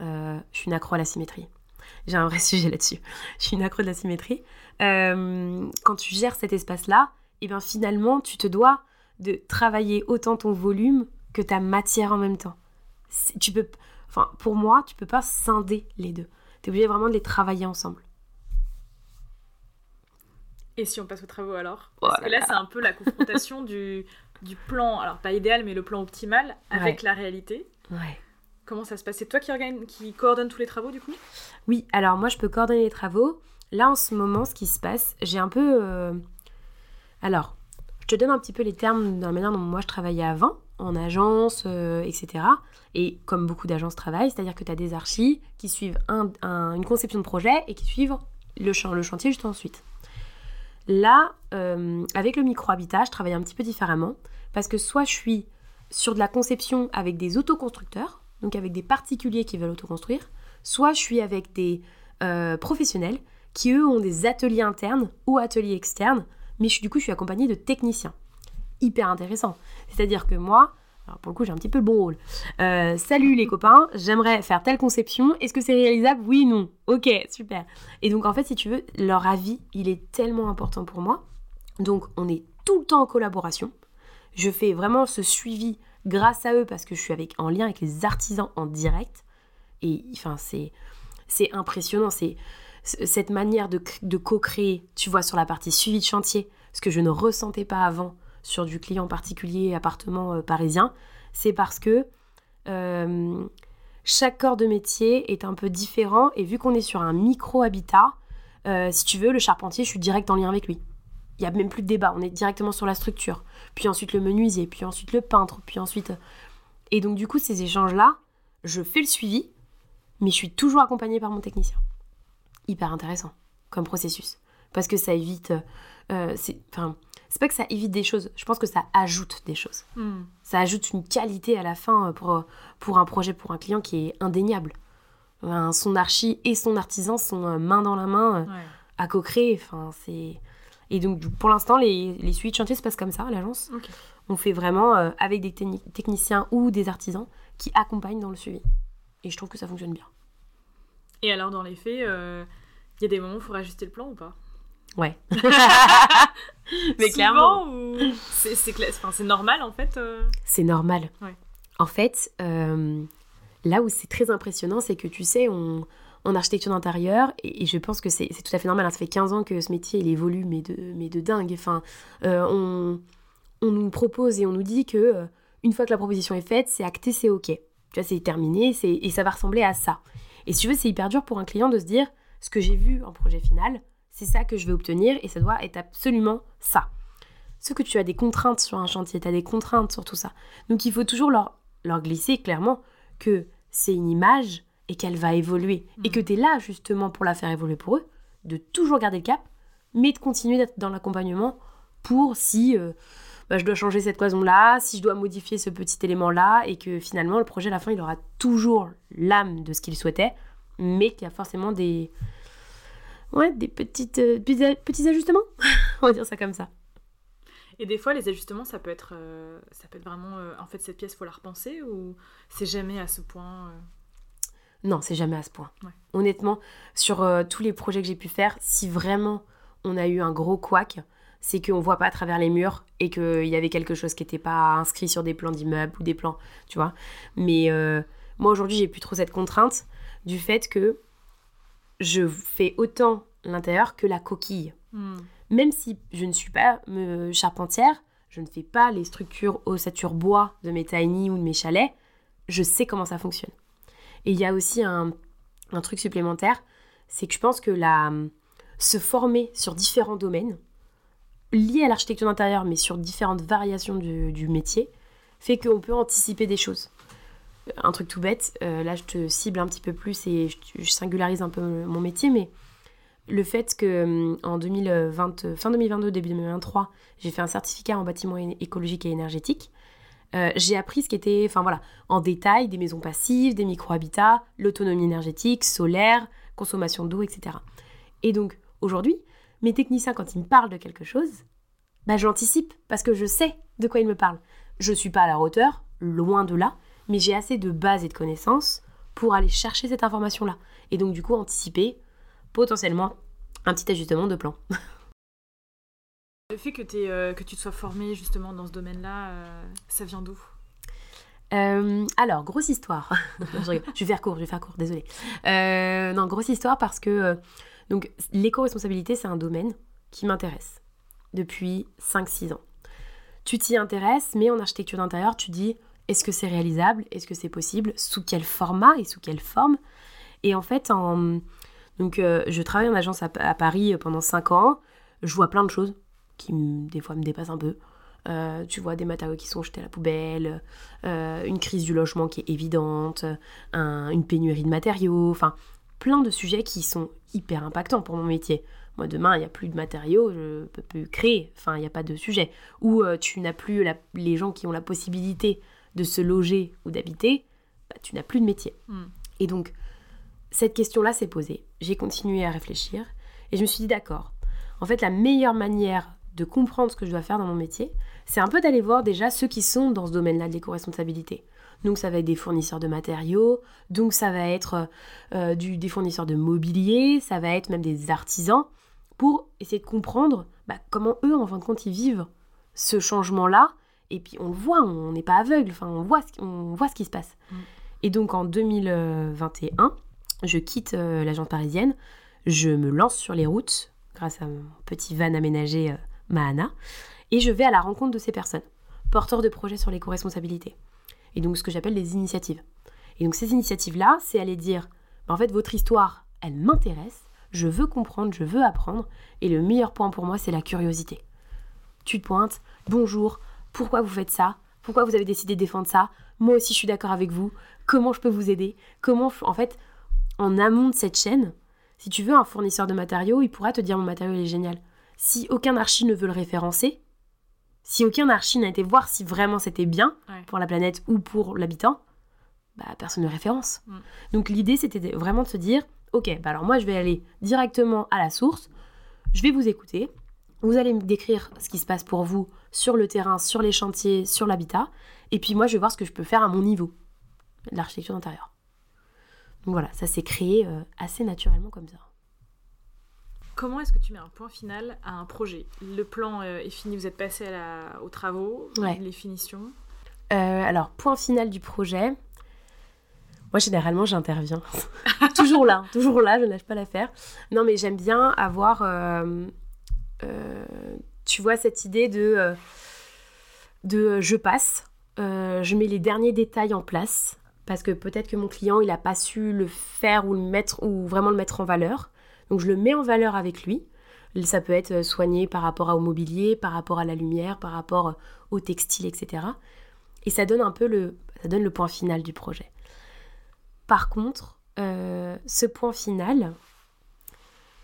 euh, je suis une accro à la symétrie. J'ai un vrai sujet là-dessus. Je suis une accro de la symétrie. Euh, quand tu gères cet espace-là, et eh bien finalement, tu te dois de travailler autant ton volume que ta matière en même temps. Tu peux, enfin, pour moi, tu peux pas scinder les deux. Tu es obligé vraiment de les travailler ensemble. Et si on passe aux travaux alors? Oh Parce que là, c'est un peu la confrontation du, du plan, alors pas idéal, mais le plan optimal avec la réalité. Ouais. Comment ça se passe? C'est toi qui, qui coordonne tous les travaux du coup? Oui, alors moi je peux coordonner les travaux. Là en ce moment, ce qui se passe, j'ai un peu. Euh, alors, je te donne un petit peu les termes dans la manière dont moi je travaillais avant, en agence, euh, etc. Et comme beaucoup d'agences travaillent, c'est-à-dire que tu as des archis qui suivent une conception de projet et qui suivent le, chantier juste ensuite. Là, euh, avec le micro-habitat, je travaille un petit peu différemment parce que soit je suis sur de la conception avec des autoconstructeurs, donc avec des particuliers qui veulent autoconstruire, soit je suis avec des euh, professionnels qui eux ont des ateliers internes ou ateliers externes, mais je, du coup je suis accompagnée de techniciens. Hyper intéressant. C'est-à-dire que moi, alors pour le coup j'ai un petit peu le bon. Euh, salut les copains, j'aimerais faire telle conception, est-ce que c'est réalisable? Oui, non. Ok, super. Et donc en fait si tu veux, leur avis, il est tellement important pour moi. Donc on est tout le temps en collaboration. Je fais vraiment ce suivi grâce à eux parce que je suis avec, en lien avec les artisans en direct. Et enfin c'est c'est impressionnant, c'est cette manière de, co-créer, tu vois, sur la partie suivi de chantier, ce que je ne ressentais pas avant sur du client particulier, appartement euh, parisien, c'est parce que euh, chaque corps de métier est un peu différent et vu qu'on est sur un micro-habitat, euh, si tu veux, le charpentier, je suis direct en lien avec lui. Il n'y a même plus de débat, on est directement sur la structure. Puis ensuite le menuisier, puis ensuite le peintre, puis ensuite... Et donc du coup, ces échanges-là, je fais le suivi, mais je suis toujours accompagnée par mon technicien hyper intéressant comme processus. Parce que ça évite. Euh, c'est, enfin, c'est pas que ça évite des choses, je pense que ça ajoute des choses. Hmm. Ça ajoute une qualité à la fin pour, pour un projet, pour un client qui est indéniable. son archi et son artisan sont euh, main dans la main euh, à co-créer. Enfin, c'est... Et donc, pour l'instant, les, les suites de chantier se passent comme ça à l'agence. On fait vraiment avec des techniciens ou des artisans qui accompagnent dans le suivi. Et je trouve que ça fonctionne bien. Et alors, dans les faits, il y a des moments où il faut ajuster le plan ou pas? Ouais. Mais clairement, ou... c'est normal en fait euh? C'est normal. Ouais. En fait, euh, là où c'est très impressionnant, c'est que tu sais, on, en architecture d'intérieur, et, je pense que c'est tout à fait normal, hein, ça fait 15 ans que ce métier il évolue, mais de, mais de dingue. Enfin, euh, on, on, nous propose et on nous dit que une fois que la proposition est faite, c'est acté, c'est ok. Tu vois, c'est terminé, et ça va ressembler à ça. Et si tu veux, c'est hyper dur pour un client de se dire ce que j'ai vu en projet final, c'est ça que je vais obtenir et ça doit être absolument ça. Ce que tu as des contraintes sur un chantier, tu as des contraintes sur tout ça. Donc il faut toujours leur, leur glisser clairement que c'est une image et qu'elle va évoluer. Et que mm. tu es là justement pour la faire évoluer pour eux, de toujours garder le cap, mais de continuer d'être dans l'accompagnement pour si euh, bah, je dois changer cette cloison-là, si je dois modifier ce petit élément-là, et que finalement le projet à la fin il aura toujours l'âme de ce qu'il souhaitait, mais qu'il y a forcément des, ouais, des petites, euh, petits ajustements. On va dire ça comme ça. Et des fois, les ajustements, ça peut être, euh, ça peut être vraiment, euh, en fait, cette pièce, faut la repenser ou c'est jamais à ce point Non, c'est jamais à ce point. Honnêtement, sur tous les projets que j'ai pu faire, si vraiment on a eu un gros couac, c'est qu'on voit pas à travers les murs et qu'il y avait quelque chose qui n'était pas inscrit sur des plans d'immeubles ou des plans, tu vois. Mais moi, aujourd'hui, j'ai plus trop cette contrainte du fait que je fais autant l'intérieur que la coquille. Hmm. Même si je ne suis pas me charpentière, je ne fais pas les structures ossature bois de mes tiny ou de mes chalets, je sais comment ça fonctionne. Et il y a aussi un, truc supplémentaire, c'est que je pense que la, se former sur différents domaines, liés à l'architecture d'intérieur, mais sur différentes variations du, métier, fait qu'on peut anticiper des choses un truc tout bête, euh, là je te cible un petit peu plus et je, singularise un peu mon métier, mais le fait que euh, en 2020, fin 2022, début 2023, j'ai fait un certificat en bâtiment écologique et énergétique. Euh, j'ai appris ce qui était, enfin voilà, en détail, des maisons passives, des micro-habitats, l'autonomie énergétique, solaire, consommation d'eau, etc. Et donc, aujourd'hui, mes techniciens, quand ils me parlent de quelque chose, bah, j'anticipe parce que je sais de quoi ils me parlent. Je ne suis pas à la hauteur, loin de là, mais j'ai assez de bases et de connaissances pour aller chercher cette information-là. Et donc, du coup, anticiper potentiellement un petit ajustement de plan. Le fait que, euh, que tu te sois formé justement dans ce domaine-là, euh, ça vient d'où? Euh, alors, grosse histoire. je, vais faire court, je vais faire court, désolé. non, grosse histoire parce que donc l'éco-responsabilité, c'est un domaine qui m'intéresse depuis 5-6 ans. Tu t'y intéresses, mais en architecture d'intérieur, tu dis est-ce que c'est réalisable? Est-ce que c'est possible? Sous quel format et sous quelle forme? Et en fait, en... donc, euh, je travaille en agence à, Paris pendant 5 ans. Je vois plein de choses qui, des fois, me dépassent un peu. Euh, tu vois des matériaux qui sont jetés à la poubelle, euh, une crise du logement qui est évidente, une pénurie de matériaux, enfin plein de sujets qui sont hyper impactants pour mon métier. Moi, demain, il n'y a plus de matériaux, je peux plus créer. Enfin, il n'y a pas de sujet. Ou euh, tu n'as plus les gens qui ont la possibilité de se loger ou d'habiter, bah, tu n'as plus de métier. Hmm. Et donc, cette question-là s'est posée. J'ai continué à réfléchir et je me suis dit, d'accord, en fait, la meilleure manière de comprendre ce que je dois faire dans mon métier, c'est un peu d'aller voir déjà ceux qui sont dans ce domaine-là de l'éco-responsabilité. Donc ça va être des fournisseurs de matériaux, donc ça va être euh, du, des fournisseurs de mobilier, ça va être même des artisans, pour essayer de comprendre bah, comment eux, en fin de compte, ils vivent ce changement-là. Et puis on le voit, on n'est pas aveugle, enfin on voit, ce, on voit ce qui se passe. Mm. Et donc en 2021, je quitte euh, l'agence parisienne, je me lance sur les routes grâce à mon petit van aménagé euh, Mahana, et je vais à la rencontre de ces personnes, porteurs de projets sur l'éco-responsabilité. Et donc ce que j'appelle des initiatives. Et donc ces initiatives-là, c'est aller dire, bah, en fait, votre histoire, elle m'intéresse, je veux comprendre, je veux apprendre, et le meilleur point pour moi, c'est la curiosité. Tu te pointes, bonjour, pourquoi vous faites ça? Pourquoi vous avez décidé de défendre ça? Moi aussi, je suis d'accord avec vous. Comment je peux vous aider? Comment, en fait, en amont de cette chaîne, si tu veux un fournisseur de matériaux, il pourra te dire mon matériau est génial. Si aucun archi ne veut le référencer, si aucun archi n'a été voir si vraiment c'était bien pour la planète ou pour l'habitant, bah, personne ne référence. Mm. Donc l'idée c'était vraiment de se dire, ok, bah alors moi je vais aller directement à la source, je vais vous écouter, vous allez me décrire ce qui se passe pour vous sur le terrain, sur les chantiers, sur l'habitat, et puis moi je vais voir ce que je peux faire à mon niveau, l'architecture d'intérieur. Donc voilà, ça s'est créé euh, assez naturellement comme ça. Comment est-ce que tu mets un point final à un projet? Le plan euh, est fini, vous êtes passé aux travaux, les finitions? Euh, Alors, point final du projet. Moi, généralement, j'interviens. toujours là, toujours là, je ne lâche pas l'affaire. Non, mais j'aime bien avoir, tu vois, cette idée de, de je passe, je mets les derniers détails en place parce que peut-être que mon client il n'a pas su le faire ou le mettre ou vraiment le mettre en valeur. Donc je le mets en valeur avec lui. Ça peut être soigné par rapport au mobilier, par rapport à la lumière, par rapport au textile, etc. Et ça donne un peu le, ça donne le point final du projet. Par contre, euh, ce point final,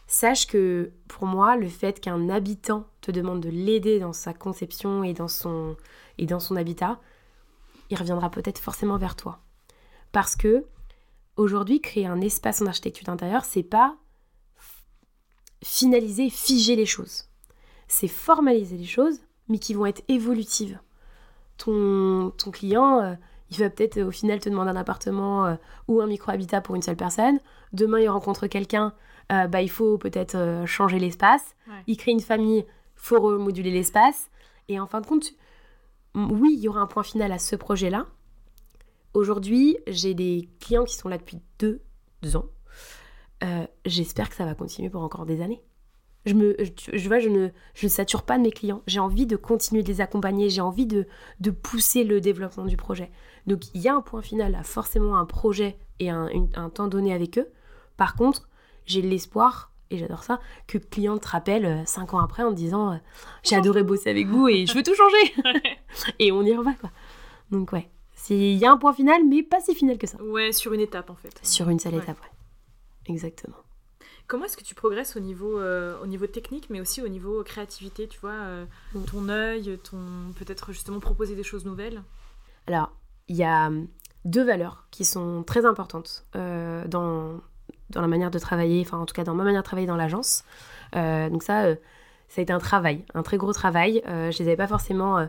sache que pour moi, le fait qu'un habitant te demande de l'aider dans sa conception et dans son, et dans son habitat, il reviendra peut-être forcément vers toi. Parce que aujourd'hui, créer un espace en architecture d'intérieur, c'est pas finaliser, figer les choses. C'est formaliser les choses, mais qui vont être évolutives. Ton, ton client, euh, il va peut-être au final te demander un appartement euh, ou un micro-habitat pour une seule personne. Demain, il rencontre quelqu'un, euh, bah, il faut peut-être changer l'espace. Il crée une famille, il faut remoduler l'espace. Et en fin de compte, oui, il y aura un point final à ce projet-là, Aujourd'hui, j'ai des clients qui sont là depuis deux, ans. Euh, j'espère que ça va continuer pour encore des années. Je, me, je, vois, je ne, je sature pas de mes clients. J'ai envie de continuer de les accompagner. J'ai envie de, de, pousser le développement du projet. Donc, il y a un point final à forcément un projet et un, temps donné avec eux. Par contre, j'ai l'espoir, et j'adore ça, que le client te rappelle euh, cinq ans après en disant euh, J'ai adoré bosser avec vous et je veux tout changer. et on y reva, quoi. Donc, ouais. Il y a un point final, mais pas si final que ça. Ouais, sur une étape en fait. Sur une seule étape, ouais. Exactement. Comment est-ce que tu progresses au niveau, euh, au niveau technique, mais aussi au niveau créativité, tu vois, euh, mm. ton œil, ton peut-être justement proposer des choses nouvelles? Alors, il y a hum, deux valeurs qui sont très importantes euh, dans, dans la manière de travailler, enfin en tout cas dans ma manière de travailler dans l'agence. donc ça, ça a été un travail, un très gros travail. je les avais pas forcément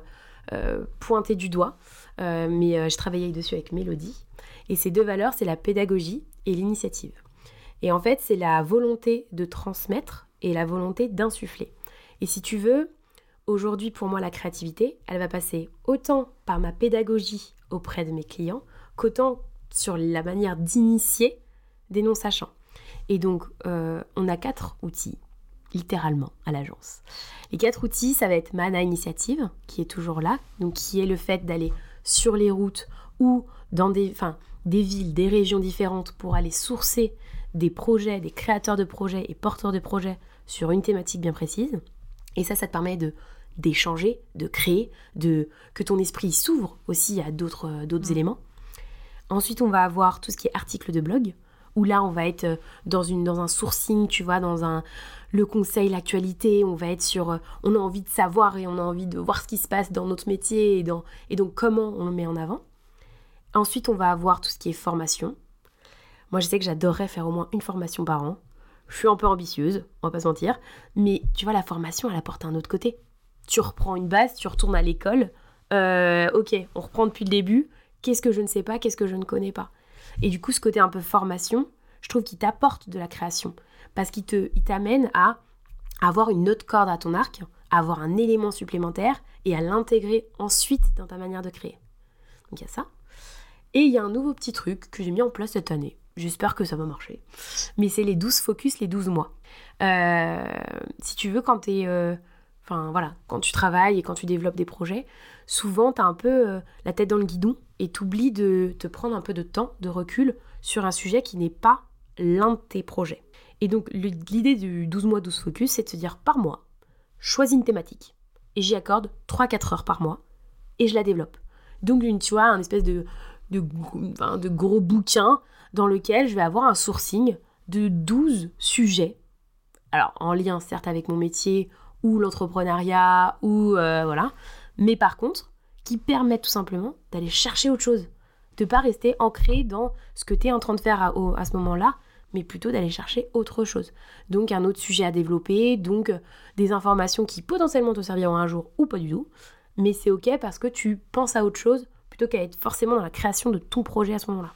pointés du doigt. Euh, mais euh, je travaillais dessus avec Mélodie. Et ces deux valeurs, c'est la pédagogie et l'initiative. Et en fait, c'est la volonté de transmettre et la volonté d'insuffler. Et si tu veux, aujourd'hui, pour moi, la créativité, elle va passer autant par ma pédagogie auprès de mes clients qu'autant sur la manière d'initier des non-sachants. Et donc, euh, on a quatre outils, littéralement, à l'agence. Les quatre outils, ça va être Mana Initiative, qui est toujours là, donc qui est le fait d'aller sur les routes ou dans des, des villes, des régions différentes pour aller sourcer des projets, des créateurs de projets et porteurs de projets sur une thématique bien précise. Et ça, ça te permet de d'échanger, de créer, de que ton esprit s'ouvre aussi à d'autres d'autres mmh. éléments. Ensuite, on va avoir tout ce qui est articles de blog où là, on va être euh, dans, une, dans un sourcing, tu vois, dans un, le conseil, l'actualité, on va être sur... euh, On a envie de savoir et on a envie de voir ce qui se passe dans notre métier et, dans, et donc comment on le met en avant. Ensuite, on va avoir tout ce qui est formation. Moi, je sais que j'adorerais faire au moins une formation par an. Je suis un peu ambitieuse, on va pas se mentir. Mais tu vois, la formation, elle apporte un autre côté. Tu reprends une base, tu retournes à l'école. Euh, ok, on reprend depuis le début. Qu'est-ce que je ne sais pas, qu'est-ce que je ne connais pas? Et du coup, ce côté un peu formation, je trouve qu'il t'apporte de la création. Parce qu'il t'amène à avoir une autre corde à ton arc, à avoir un élément supplémentaire et à l'intégrer ensuite dans ta manière de créer. Donc il y a ça. Et il y a un nouveau petit truc que j'ai mis en place cette année. J'espère que ça va marcher. Mais c'est les 12 focus, les 12 mois. Euh, si tu veux, quand tu. Enfin voilà, quand tu travailles et quand tu développes des projets, souvent tu as un peu euh, la tête dans le guidon et tu oublies de te prendre un peu de temps, de recul sur un sujet qui n'est pas l'un de tes projets. Et donc l'idée du 12 mois 12 focus, c'est de se dire par mois, choisis une thématique et j'y accorde 3-4 heures par mois et je la développe. Donc une, tu vois, un espèce de, de, de gros bouquin dans lequel je vais avoir un sourcing de 12 sujets. Alors en lien certes avec mon métier ou l'entrepreneuriat ou euh, voilà, mais par contre qui permettent tout simplement d'aller chercher autre chose, de pas rester ancré dans ce que tu es en train de faire à, à ce moment-là, mais plutôt d'aller chercher autre chose. Donc un autre sujet à développer, donc euh, des informations qui potentiellement te serviront un jour ou pas du tout, mais c'est ok parce que tu penses à autre chose plutôt qu'à être forcément dans la création de ton projet à ce moment-là.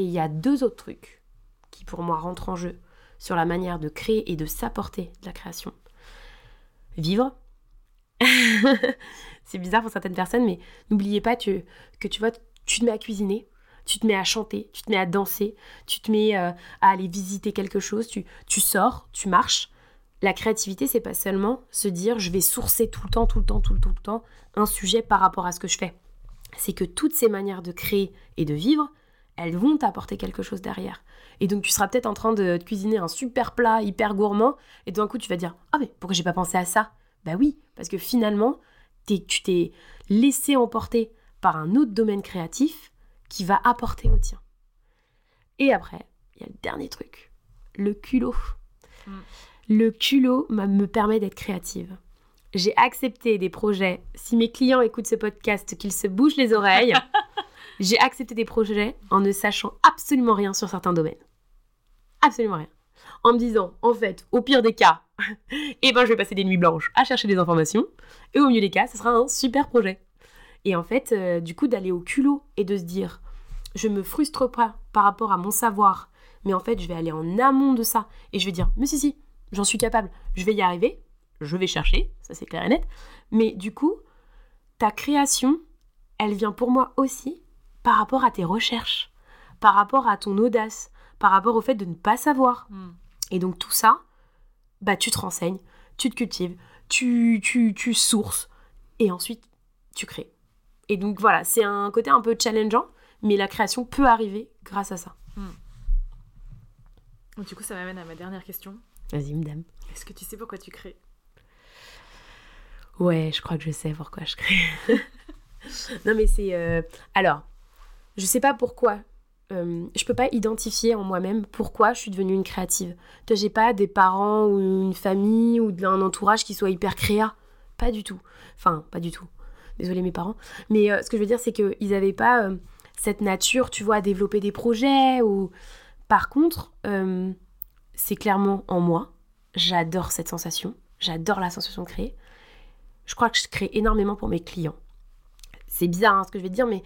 Et il y a deux autres trucs qui pour moi rentrent en jeu sur la manière de créer et de s'apporter de la création. Vivre. c'est bizarre pour certaines personnes, mais n'oubliez pas que tu vois, tu te mets à cuisiner, tu te mets à chanter, tu te mets à danser, tu te mets euh, à aller visiter quelque chose, tu, tu sors, tu marches. La créativité, c'est pas seulement se dire je vais sourcer tout le temps, tout le temps, tout le temps, tout le temps un sujet par rapport à ce que je fais. C'est que toutes ces manières de créer et de vivre, elles vont t'apporter quelque chose derrière. Et donc tu seras peut-être en train de cuisiner un super plat hyper gourmand, et d'un coup tu vas dire ah mais pourquoi j'ai pas pensé à ça? Bah oui, parce que finalement t'es- tu t'es laissé emporter par un autre domaine créatif qui va apporter au tien. Et après, il y a le dernier truc, le culot. Mm. Le culot me permet d'être créative. J'ai accepté des projets. Si mes clients écoutent ce podcast, qu'ils se bougent les oreilles. J'ai accepté des projets en ne sachant absolument rien sur certains domaines. Absolument rien. En me disant, en fait, au pire des cas, eh ben, je vais passer des nuits blanches à chercher des informations. Et au mieux des cas, ce sera un super projet. Et en fait, euh, du coup, d'aller au culot et de se dire, je me frustre pas par rapport à mon savoir, mais en fait, je vais aller en amont de ça et je vais dire, mais si, si, j'en suis capable, je vais y arriver, je vais chercher, ça c'est clair et net. Mais du coup, ta création, elle vient pour moi aussi par rapport à tes recherches, par rapport à ton audace, par rapport au fait de ne pas savoir. Mm. Et donc tout ça, bah tu te renseignes, tu te cultives, tu, tu, tu sources, et ensuite tu crées. Et donc voilà, c'est un côté un peu challengeant, mais la création peut arriver grâce à ça. Donc, Du coup, ça m'amène à ma dernière question. Vas-y, madame. Est-ce que tu sais pourquoi tu crées? Ouais, je crois que je sais pourquoi je crée. non, mais c'est. euh, Alors, je sais pas pourquoi. euh, je peux pas identifier en moi-même pourquoi je suis devenue une créative. J'ai pas des parents ou une famille ou un entourage qui soit hyper créa. Pas du tout. Enfin, pas du tout. Désolée mes parents. Mais euh, ce que je veux dire, c'est qu'ils avaient pas euh, cette nature, tu vois, à développer des projets ou. Par contre, euh, c'est clairement en moi. J'adore cette sensation. J'adore la sensation de créer je crois que je crée énormément pour mes clients. C'est bizarre hein, ce que je vais dire, mais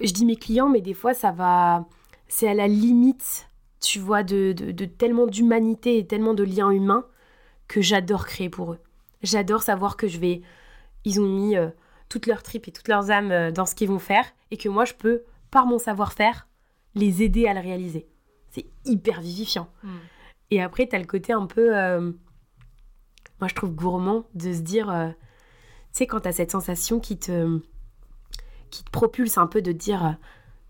je dis mes clients, mais des fois ça va, c'est à la limite, tu vois, de, de- de tellement d'humanité et tellement de liens humains que j'adore créer pour eux. J'adore savoir que je vais, ils ont mis euh, toute leur trip et toute leurs âmes euh, dans ce qu'ils vont faire et que moi je peux, par mon savoir-faire, les aider à le réaliser. C'est hyper vivifiant. Et après, t'as le côté un peu. euh, moi, je trouve gourmand de se dire. tu sais, quand t'as cette sensation qui te. Qui te propulse un peu de te dire. euh,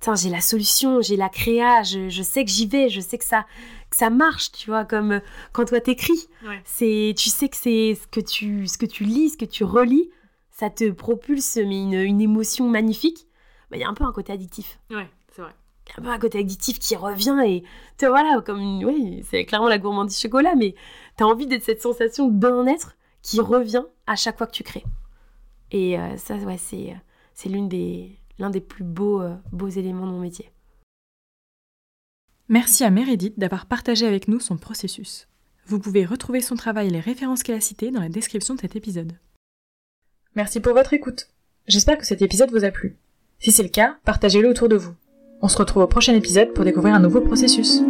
Tiens, j'ai la solution, j'ai la créa, je, je sais que j'y vais, je sais que ça, que ça marche, tu vois, comme euh, quand toi t'écris. Ouais. C'est, tu sais que c'est ce que tu, ce que tu lis, ce que tu relis, ça te propulse, mais une, une émotion magnifique. Bah, Il y a un peu un côté addictif. Ouais, c'est vrai. un peu un côté addictif qui revient et tu voilà, comme une, oui, c'est clairement la gourmandise chocolat, mais tu as envie d'être cette sensation de bien-être qui revient à chaque fois que tu crées. Et euh, ça, ouais, c'est, c'est l'une des, l'un des plus beaux, euh, beaux éléments de mon métier. Merci à Meredith d'avoir partagé avec nous son processus. Vous pouvez retrouver son travail et les références qu'elle a citées dans la description de cet épisode. Merci pour votre écoute. J'espère que cet épisode vous a plu. Si c'est le cas, partagez-le autour de vous. On se retrouve au prochain épisode pour découvrir un nouveau processus.